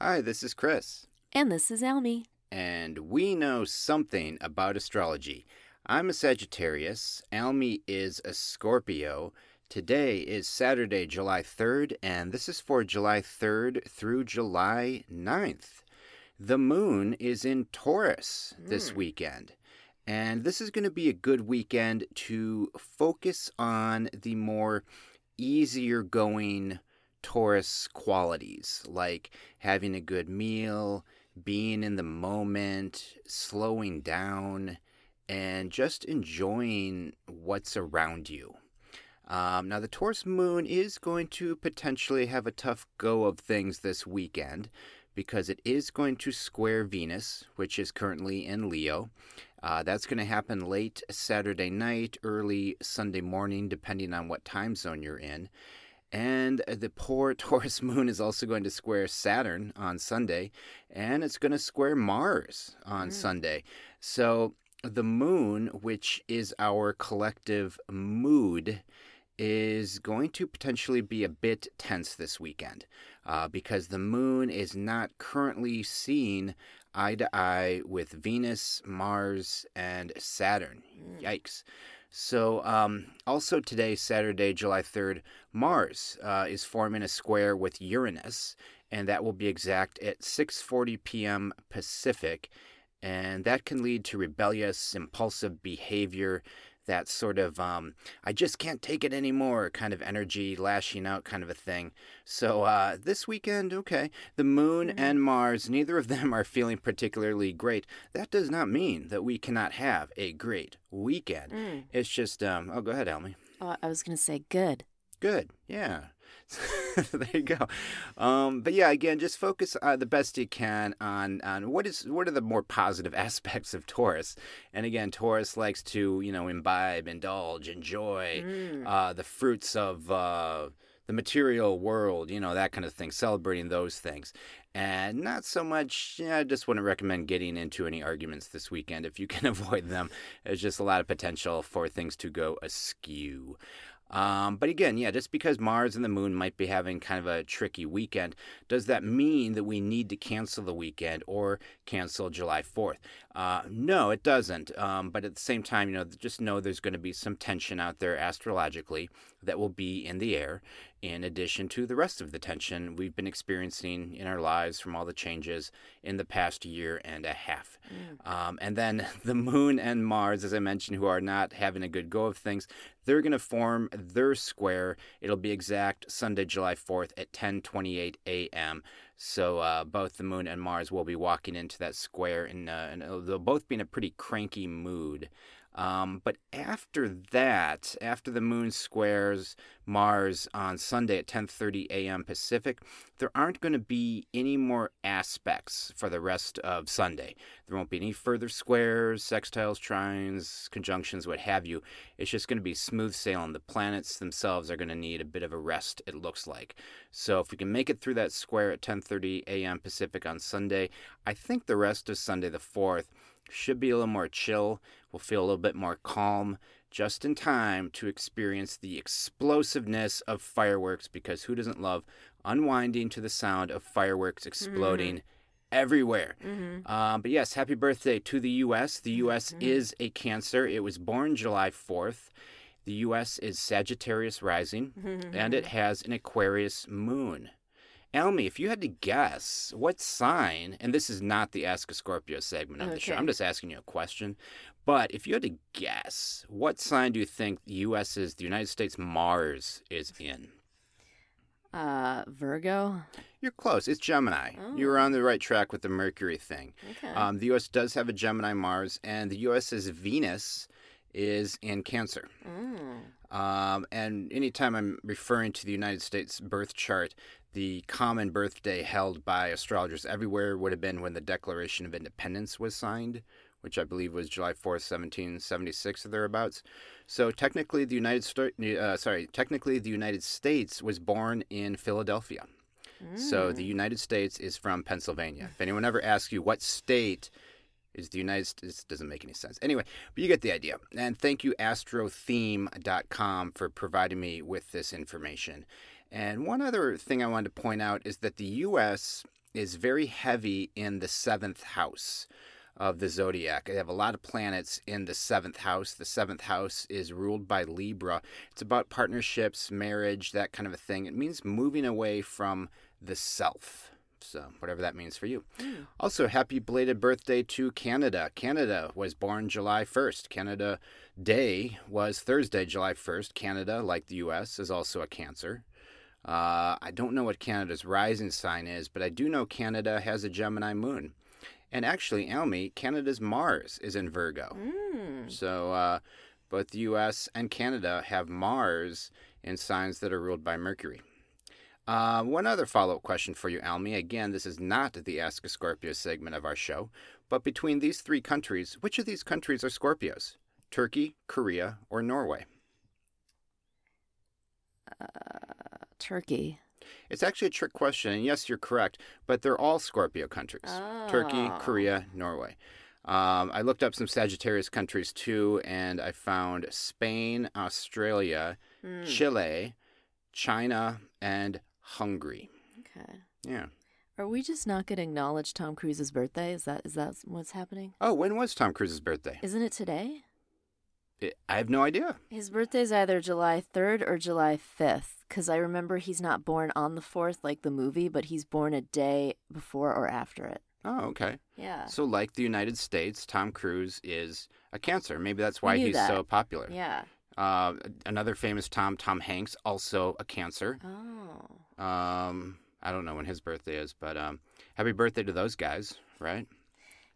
Hi, this is Chris. And this is Almy. And we know something about astrology. I'm a Sagittarius, Almy is a Scorpio. Today is Saturday, July 3rd, and this is for July 3rd through July 9th. The moon is in Taurus this Mm. weekend. And this is going to be a good weekend to focus on the more easier going Taurus qualities, like having a good meal, being in the moment, slowing down, and just enjoying what's around you. Um, now, the Taurus moon is going to potentially have a tough go of things this weekend because it is going to square Venus, which is currently in Leo. Uh, that's going to happen late Saturday night, early Sunday morning, depending on what time zone you're in. And the poor Taurus moon is also going to square Saturn on Sunday, and it's going to square Mars on Mm. Sunday. So the moon, which is our collective mood, is going to potentially be a bit tense this weekend uh, because the moon is not currently seen eye to eye with Venus, Mars, and Saturn. Mm. Yikes. So, um, also today, Saturday, July 3rd, Mars uh, is forming a square with Uranus, and that will be exact at 6:40 p.m. Pacific, and that can lead to rebellious, impulsive behavior. That sort of um, I just can't take it anymore kind of energy, lashing out kind of a thing. So uh, this weekend, okay, the moon Mhm. and Mars, neither of them are feeling particularly great. That does not mean that we cannot have a great weekend. Mm. It's just, um, oh, go ahead, Elmy. Oh, I was going to say good. Good, yeah. there you go. Um, but yeah, again, just focus uh, the best you can on on what is what are the more positive aspects of Taurus. And again, Taurus likes to you know imbibe, indulge, enjoy Mm. uh, the fruits of uh, the material world, you know, that kind of thing, celebrating those things. And not so much, yeah, I just wouldn't recommend getting into any arguments this weekend if you can avoid them. There's just a lot of potential for things to go askew. Um, but again, yeah, just because Mars and the Moon might be having kind of a tricky weekend, does that mean that we need to cancel the weekend or cancel July 4th? Uh, no, it doesn't. Um, but at the same time, you know, just know there's going to be some tension out there astrologically that will be in the air, in addition to the rest of the tension we've been experiencing in our lives from all the changes in the past year and a half. Mm. Um, and then the moon and Mars, as I mentioned, who are not having a good go of things, they're going to form their square. It'll be exact Sunday, July 4th at 10:28 a.m. So uh, both the moon and Mars will be walking into that square, and, uh, and uh, they'll both be in a pretty cranky mood. Um, but after that, after the moon squares Mars on Sunday at 10:30 a.m. Pacific, there aren't going to be any more aspects for the rest of Sunday. There won't be any further squares, sextiles, trines, conjunctions, what have you. It's just going to be smooth sailing. The planets themselves are going to need a bit of a rest. It looks like. So if we can make it through that square at 10:30 a.m. Pacific on Sunday, I think the rest of Sunday the 4th should be a little more chill. We'll feel a little bit more calm just in time to experience the explosiveness of fireworks because who doesn't love unwinding to the sound of fireworks exploding everywhere? Mm-hmm. Um, but yes, happy birthday to the U.S. The U.S. Mhm. is a Cancer. It was born July 4th. The U.S. is Sagittarius rising, and it has an Aquarius moon. Elmi, if you had to guess what sign, and this is not the Ask a Scorpio segment of the show, I'm just asking you a question. But if you had to guess, what sign do you think the U.S.'s, the United States Mars is in? Uh, Virgo. You're close. It's Gemini. You were Oh. on the right track with the Mercury thing. Okay. Um, the U.S. does have a Gemini Mars, and the U.S.'s Venus is in Cancer. mm. Um, and anytime I'm referring to the United States birth chart, the common birthday held by astrologers everywhere would have been when the Declaration of Independence was signed, which I believe was July 4th, 1776 or thereabouts. So technically, the United States, uh, sorry, technically the United States was born in Philadelphia. So the Mm. United States is from Pennsylvania. If anyone ever asks you what state is the United States, it doesn't make any sense. Anyway, but you get the idea. And thank you, astrotheme.com, for providing me with this information. And one other thing I wanted to point out is that the U.S. is very heavy in the seventh house of the zodiac. They have a lot of planets in the seventh house. The seventh house is ruled by Libra. It's about partnerships, marriage, that kind of a thing. It means moving away from the self. So, whatever that means for you. Hmm. Also, happy belated birthday to Canada. Canada was born July 1st. Canada Day was Thursday, July 1st. Canada, like the U.S., is also a Cancer. Uh, I don't know what Canada's rising sign is, but I do know Canada has a Gemini moon. And actually, Almy, Canada's Mars is in Virgo. Mm. So uh, both the U.S. and Canada have Mars in signs that are ruled by Mercury. Uh, one other follow up question for you, Almy. Again, this is not the Ask a Scorpio segment of our show, but between these three countries, which of these countries are Scorpios? Turkey, Korea, or Norway? Uh, Turkey. It's actually a trick question, and yes, you're correct, but they're all Scorpio countries Turkey, Oh. Korea, Norway. Um, I looked up some Sagittarius countries too, and I found Spain, Australia, Hmm. Chile, China, and Hungary. Okay. Yeah. Are we just not going to acknowledge Tom Cruise's birthday? Is that is that what's happening? Oh, when was Tom Cruise's birthday? Isn't it today? I have no idea. His birthday's either July 3rd or July 5th cuz I remember he's not born on the 4th like the movie, but he's born a day before or after it. Oh, okay. Yeah. So, like the United States, Tom Cruise is a Cancer. Maybe that's why he's that. so popular. Yeah. Uh, another famous Tom, Tom Hanks, also a Cancer. Oh. Um, I don't know when his birthday is, but um, happy birthday to those guys, right?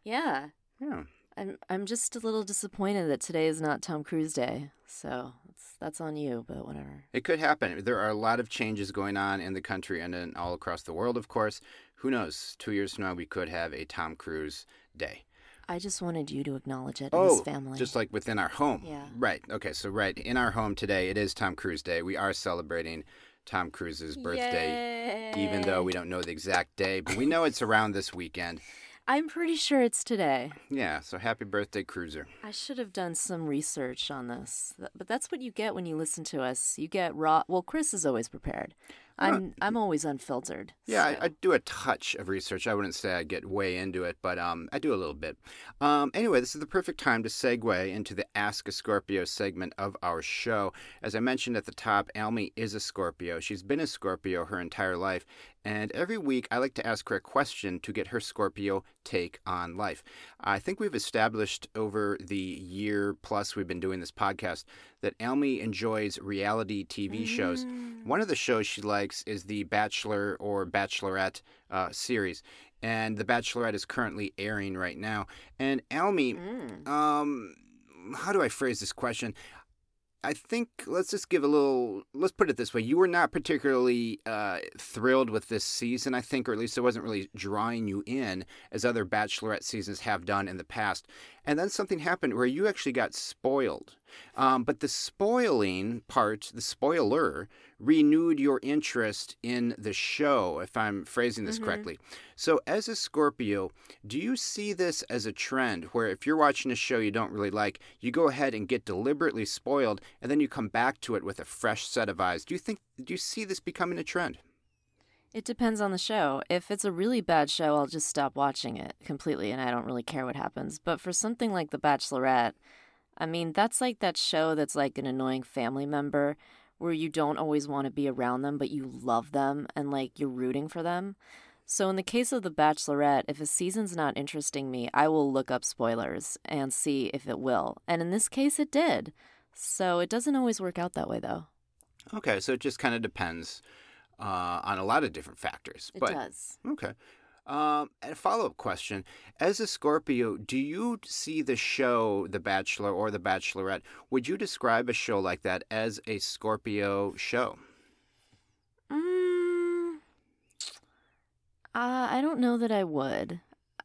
Yeah. Yeah. I'm I'm just a little disappointed that today is not Tom Cruise Day. So, that's that's on you, but whatever. It could happen. There are a lot of changes going on in the country and in all across the world, of course. Who knows? Two years from now, we could have a Tom Cruise day. I just wanted you to acknowledge it and his Oh, family. just like within our home. Yeah. Right. Okay. So, right in our home today, it is Tom Cruise Day. We are celebrating Tom Cruise's birthday, even though we don't know the exact day, but we know it's around this weekend. I'm pretty sure it's today. Yeah. So, happy birthday, Cruiser. I should have done some research on this. But that's what you get when you listen to us. You get raw. Well, Chris is always prepared. I'm I'm always unfiltered. Yeah, so- I, I do a touch of research. I wouldn't say I get way into it, but um, I do a little bit. Um, anyway, this is the perfect time to segue into the Ask a Scorpio segment of our show. As I mentioned at the top, Almy is a Scorpio. She's been a Scorpio her entire life, and every week I like to ask her a question to get her Scorpio take on life. I think we've established over the year plus we've been doing this podcast that Almy enjoys reality TV shows. Mm. One of the shows she likes is the Bachelor or Bachelorette uh, series, and the Bachelorette is currently airing right now. And Almy, Mm. um, how do I phrase this question? I think let's just give a little. Let's put it this way: you were not particularly uh, thrilled with this season, I think, or at least it wasn't really drawing you in as other Bachelorette seasons have done in the past. And then something happened where you actually got spoiled. Um, but the spoiling part, the spoiler, renewed your interest in the show, if I'm phrasing this Mhm. correctly. So, as a Scorpio, do you see this as a trend where if you're watching a show you don't really like, you go ahead and get deliberately spoiled and then you come back to it with a fresh set of eyes? Do you think, do you see this becoming a trend? It depends on the show. If it's a really bad show, I'll just stop watching it completely and I don't really care what happens. But for something like The Bachelorette, I mean, that's like that show that's like an annoying family member where you don't always want to be around them, but you love them and like you're rooting for them. So, in the case of The Bachelorette, if a season's not interesting me, I will look up spoilers and see if it will. And in this case, it did. So, it doesn't always work out that way, though. Okay, so it just kind of depends uh, on a lot of different factors. It but does. Okay. Um, and a follow up question. As a Scorpio, do you see the show The Bachelor or The Bachelorette? Would you describe a show like that as a Scorpio show? Mm, uh, I don't know that I would.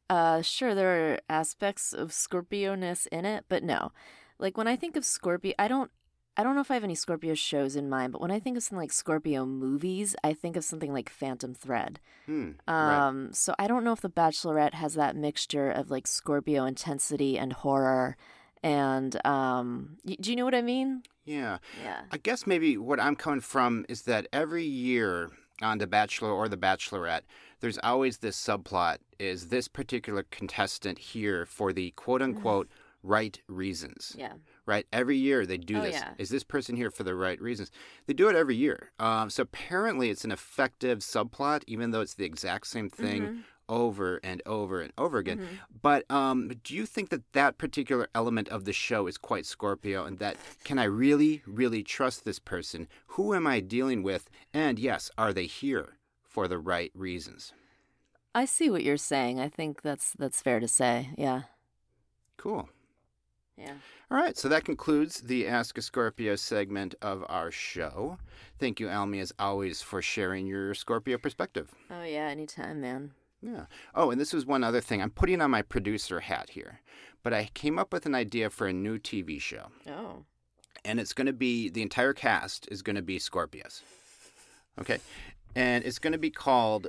Uh, sure, there are aspects of Scorpio-ness in it, but no. Like when I think of Scorpio, I don't. I don't know if I have any Scorpio shows in mind, but when I think of something like Scorpio movies, I think of something like Phantom Thread. Hmm. right. Um, so I don't know if The Bachelorette has that mixture of like Scorpio intensity and horror, and um, y- do you know what I mean? Yeah. Yeah. I guess maybe what I'm coming from is that every year on The Bachelor or The Bachelorette, there's always this subplot is this particular contestant here for the quote unquote right reasons? Yeah. Right? Every year they do Oh, this. yeah. Is this person here for the right reasons? They do it every year. Um, so apparently it's an effective subplot, even though it's the exact same thing Mhm. over and over and over again. Mhm. But um, do you think that that particular element of the show is quite Scorpio and that can I really, really trust this person? Who am I dealing with? And yes, are they here for the right reasons? I see what you're saying. I think that's that's fair to say. Yeah. Cool. Yeah. All right, so that concludes the Ask a Scorpio segment of our show. Thank you, Almy, as always, for sharing your Scorpio perspective. Oh yeah, anytime, man. Yeah. Oh, and this was one other thing. I'm putting on my producer hat here, but I came up with an idea for a new TV show. Oh. and it's going to be the entire cast is going to be Scorpios. Okay, and it's going to be called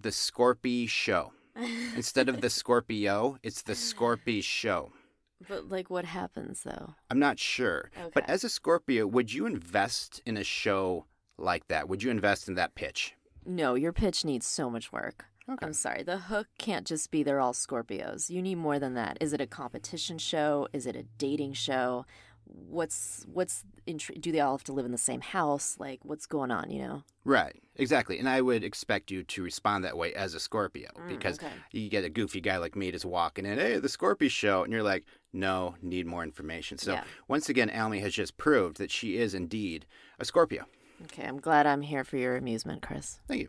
the Scorpy Show instead of the Scorpio. It's the Scorpy Show. But like what happens though? I'm not sure, Okay. but as a Scorpio, would you invest in a show like that? Would you invest in that pitch? No, your pitch needs so much work. Okay. I'm sorry. The hook can't just be they're all Scorpios. You need more than that. Is it a competition show? Is it a dating show? What's what's intri- do they all have to live in the same house? Like what's going on, you know? Right, exactly. And I would expect you to respond that way as a Scorpio Mm, because okay. you get a goofy guy like me just walking in, hey, the Scorpio show. And you're like, no, need more information. So Yeah. once again, Almy has just proved that she is indeed a Scorpio. Okay, I'm glad I'm here for your amusement, Chris. Thank you.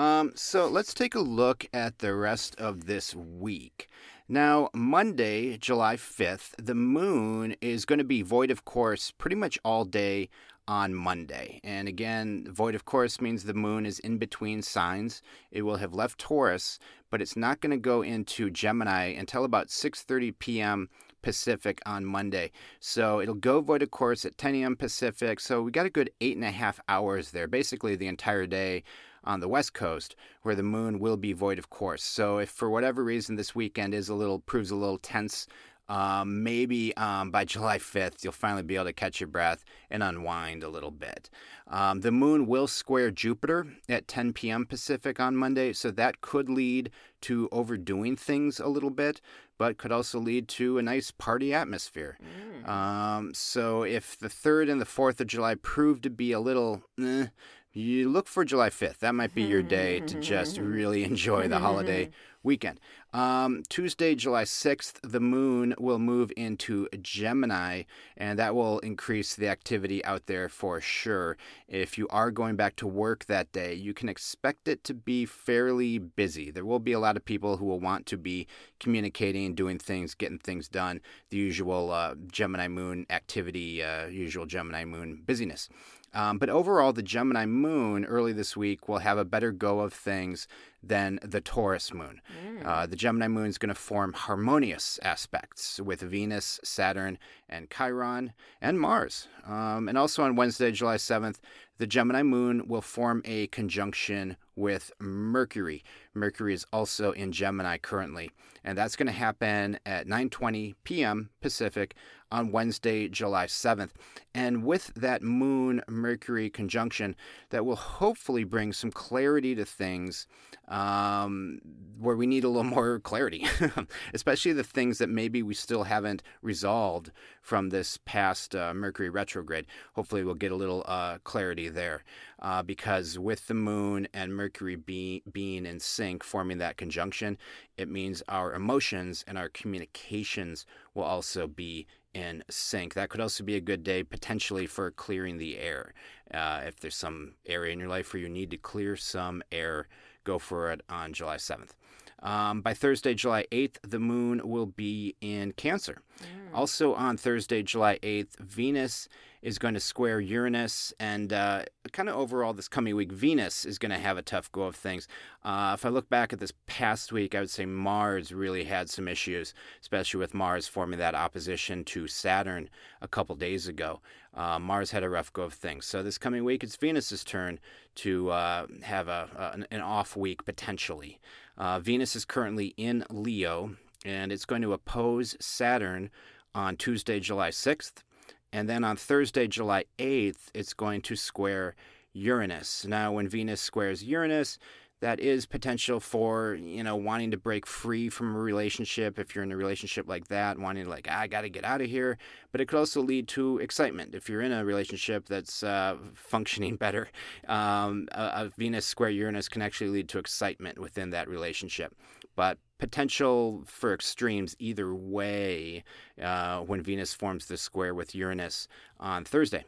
Um, so let's take a look at the rest of this week. Now, Monday, July 5th, the moon is going to be void of course pretty much all day on Monday. And again, void of course means the moon is in between signs. It will have left Taurus, but it's not going to go into Gemini until about 6:30 p.m. Pacific on Monday. So it'll go void of course at 10 a.m. Pacific. So we got a good eight and a half hours there, basically the entire day on the west coast where the moon will be void of course. So if for whatever reason this weekend is a little proves a little tense, um, maybe um, by July 5th you'll finally be able to catch your breath and unwind a little bit. Um, the moon will square Jupiter at 10 p.m. Pacific on Monday, so that could lead to overdoing things a little bit, but could also lead to a nice party atmosphere. Um, so if the 3rd and the 4th of July prove to be a little, eh, you look for July 5th. That might be your day to just really enjoy the holiday weekend. Um, Tuesday, July 6th, the moon will move into Gemini, and that will increase the activity out there for sure. If you are going back to work that day, you can expect it to be fairly busy. There will be a lot of people who will want to be communicating, doing things, getting things done, the usual uh, Gemini moon activity, uh, usual Gemini moon busyness. Um, but overall, the Gemini moon early this week will have a better go of things than the Taurus moon. Uh, the Gemini moon is going to form harmonious aspects with Venus, Saturn, and Chiron, and Mars. Um, and also on Wednesday, July 7th, the Gemini moon will form a conjunction with Mercury. Mercury is also in Gemini currently, and that's going to happen at 9:20 p.m. Pacific on Wednesday, July 7th. And with that moon Mercury conjunction, that will hopefully bring some clarity to things um, where we need a little more clarity, especially the things that maybe we still haven't resolved from this past uh, Mercury retrograde. Hopefully, we'll get a little uh, clarity there uh, because with the moon and Mercury be- being in sync, forming that conjunction, it means our emotions and our communications will also be in sync. That could also be a good day potentially for clearing the air. Uh, if there's some area in your life where you need to clear some air, go for it on July 7th. Um, by Thursday, July 8th, the moon will be in Cancer. Also on Thursday, July 8th, Venus is going to square Uranus, and uh, kind of overall this coming week, Venus is going to have a tough go of things. Uh, if I look back at this past week, I would say Mars really had some issues, especially with Mars forming that opposition to Saturn a couple days ago. Uh, Mars had a rough go of things. So this coming week, it's Venus's turn to uh, have a, a- an, off week potentially. Uh, Venus is currently in Leo, and it's going to oppose Saturn on Tuesday, July 6th. And then on Thursday, July 8th, it's going to square Uranus. Now, when Venus squares Uranus, that is potential for you know wanting to break free from a relationship if you're in a relationship like that wanting to like ah, i gotta get out of here. But it could also lead to excitement. If you're in a relationship that's uh, functioning better um, a, a venus square uranus can actually lead to excitement within that relationship. But potential for extremes either way uh, when venus forms the square with uranus on thursday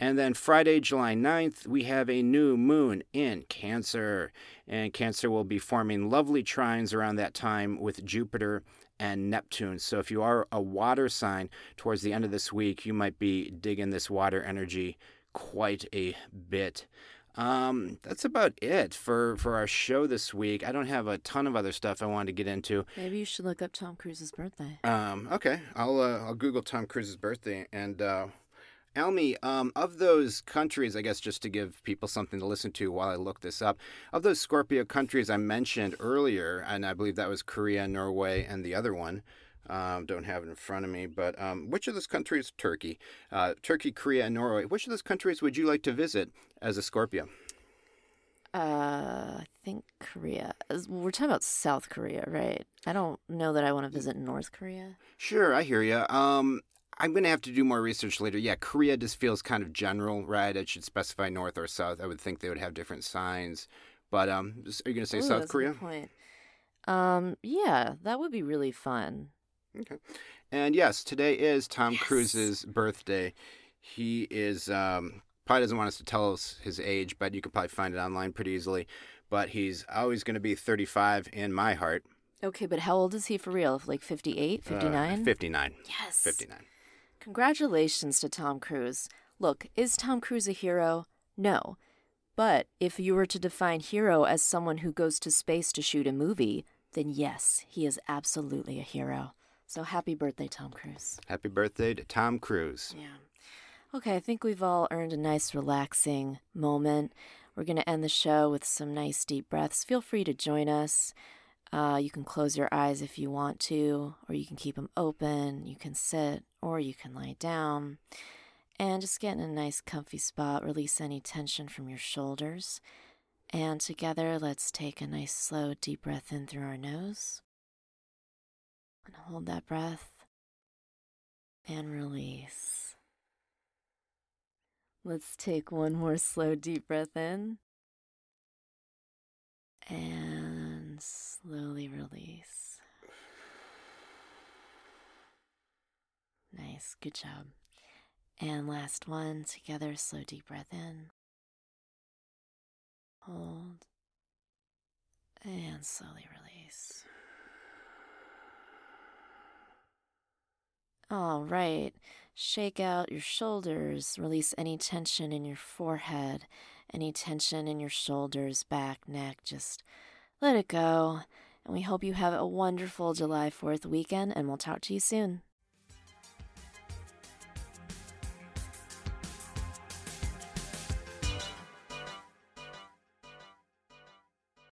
and then Friday, July 9th, we have a new moon in Cancer. And Cancer will be forming lovely trines around that time with Jupiter and Neptune. So if you are a water sign towards the end of this week, you might be digging this water energy quite a bit. Um, that's about it for, for our show this week. I don't have a ton of other stuff I wanted to get into. Maybe you should look up Tom Cruise's birthday. Um, okay, I'll uh, I'll Google Tom Cruise's birthday and uh, Almy, um, of those countries, I guess just to give people something to listen to while I look this up, of those Scorpio countries I mentioned earlier, and I believe that was Korea, Norway, and the other one. Um, don't have it in front of me, but um, which of those countries, Turkey, uh, Turkey, Korea, and Norway, which of those countries would you like to visit as a Scorpio? Uh, I think Korea. We're talking about South Korea, right? I don't know that I want to visit North Korea. Sure, I hear you. Um, I'm going to have to do more research later. Yeah, Korea just feels kind of general, right? I should specify north or south. I would think they would have different signs. But um, are you going to say Ooh, South Korea? point. Um, yeah, that would be really fun. Okay. And yes, today is Tom yes. Cruise's birthday. He is um, probably doesn't want us to tell us his age, but you can probably find it online pretty easily. But he's always going to be 35 in my heart. Okay, but how old is he for real? Like 58, 59? Uh, 59. Yes. 59. Congratulations to Tom Cruise. Look, is Tom Cruise a hero? No. But if you were to define hero as someone who goes to space to shoot a movie, then yes, he is absolutely a hero. So happy birthday, Tom Cruise. Happy birthday to Tom Cruise. Yeah. Okay, I think we've all earned a nice, relaxing moment. We're going to end the show with some nice deep breaths. Feel free to join us. Uh, you can close your eyes if you want to, or you can keep them open. You can sit, or you can lie down. And just get in a nice, comfy spot. Release any tension from your shoulders. And together, let's take a nice, slow, deep breath in through our nose. And hold that breath. And release. Let's take one more slow, deep breath in. Slowly release. Nice, good job. And last one together, slow deep breath in. Hold. And slowly release. All right. Shake out your shoulders. Release any tension in your forehead, any tension in your shoulders, back, neck. Just let it go. And we hope you have a wonderful July 4th weekend, and we'll talk to you soon.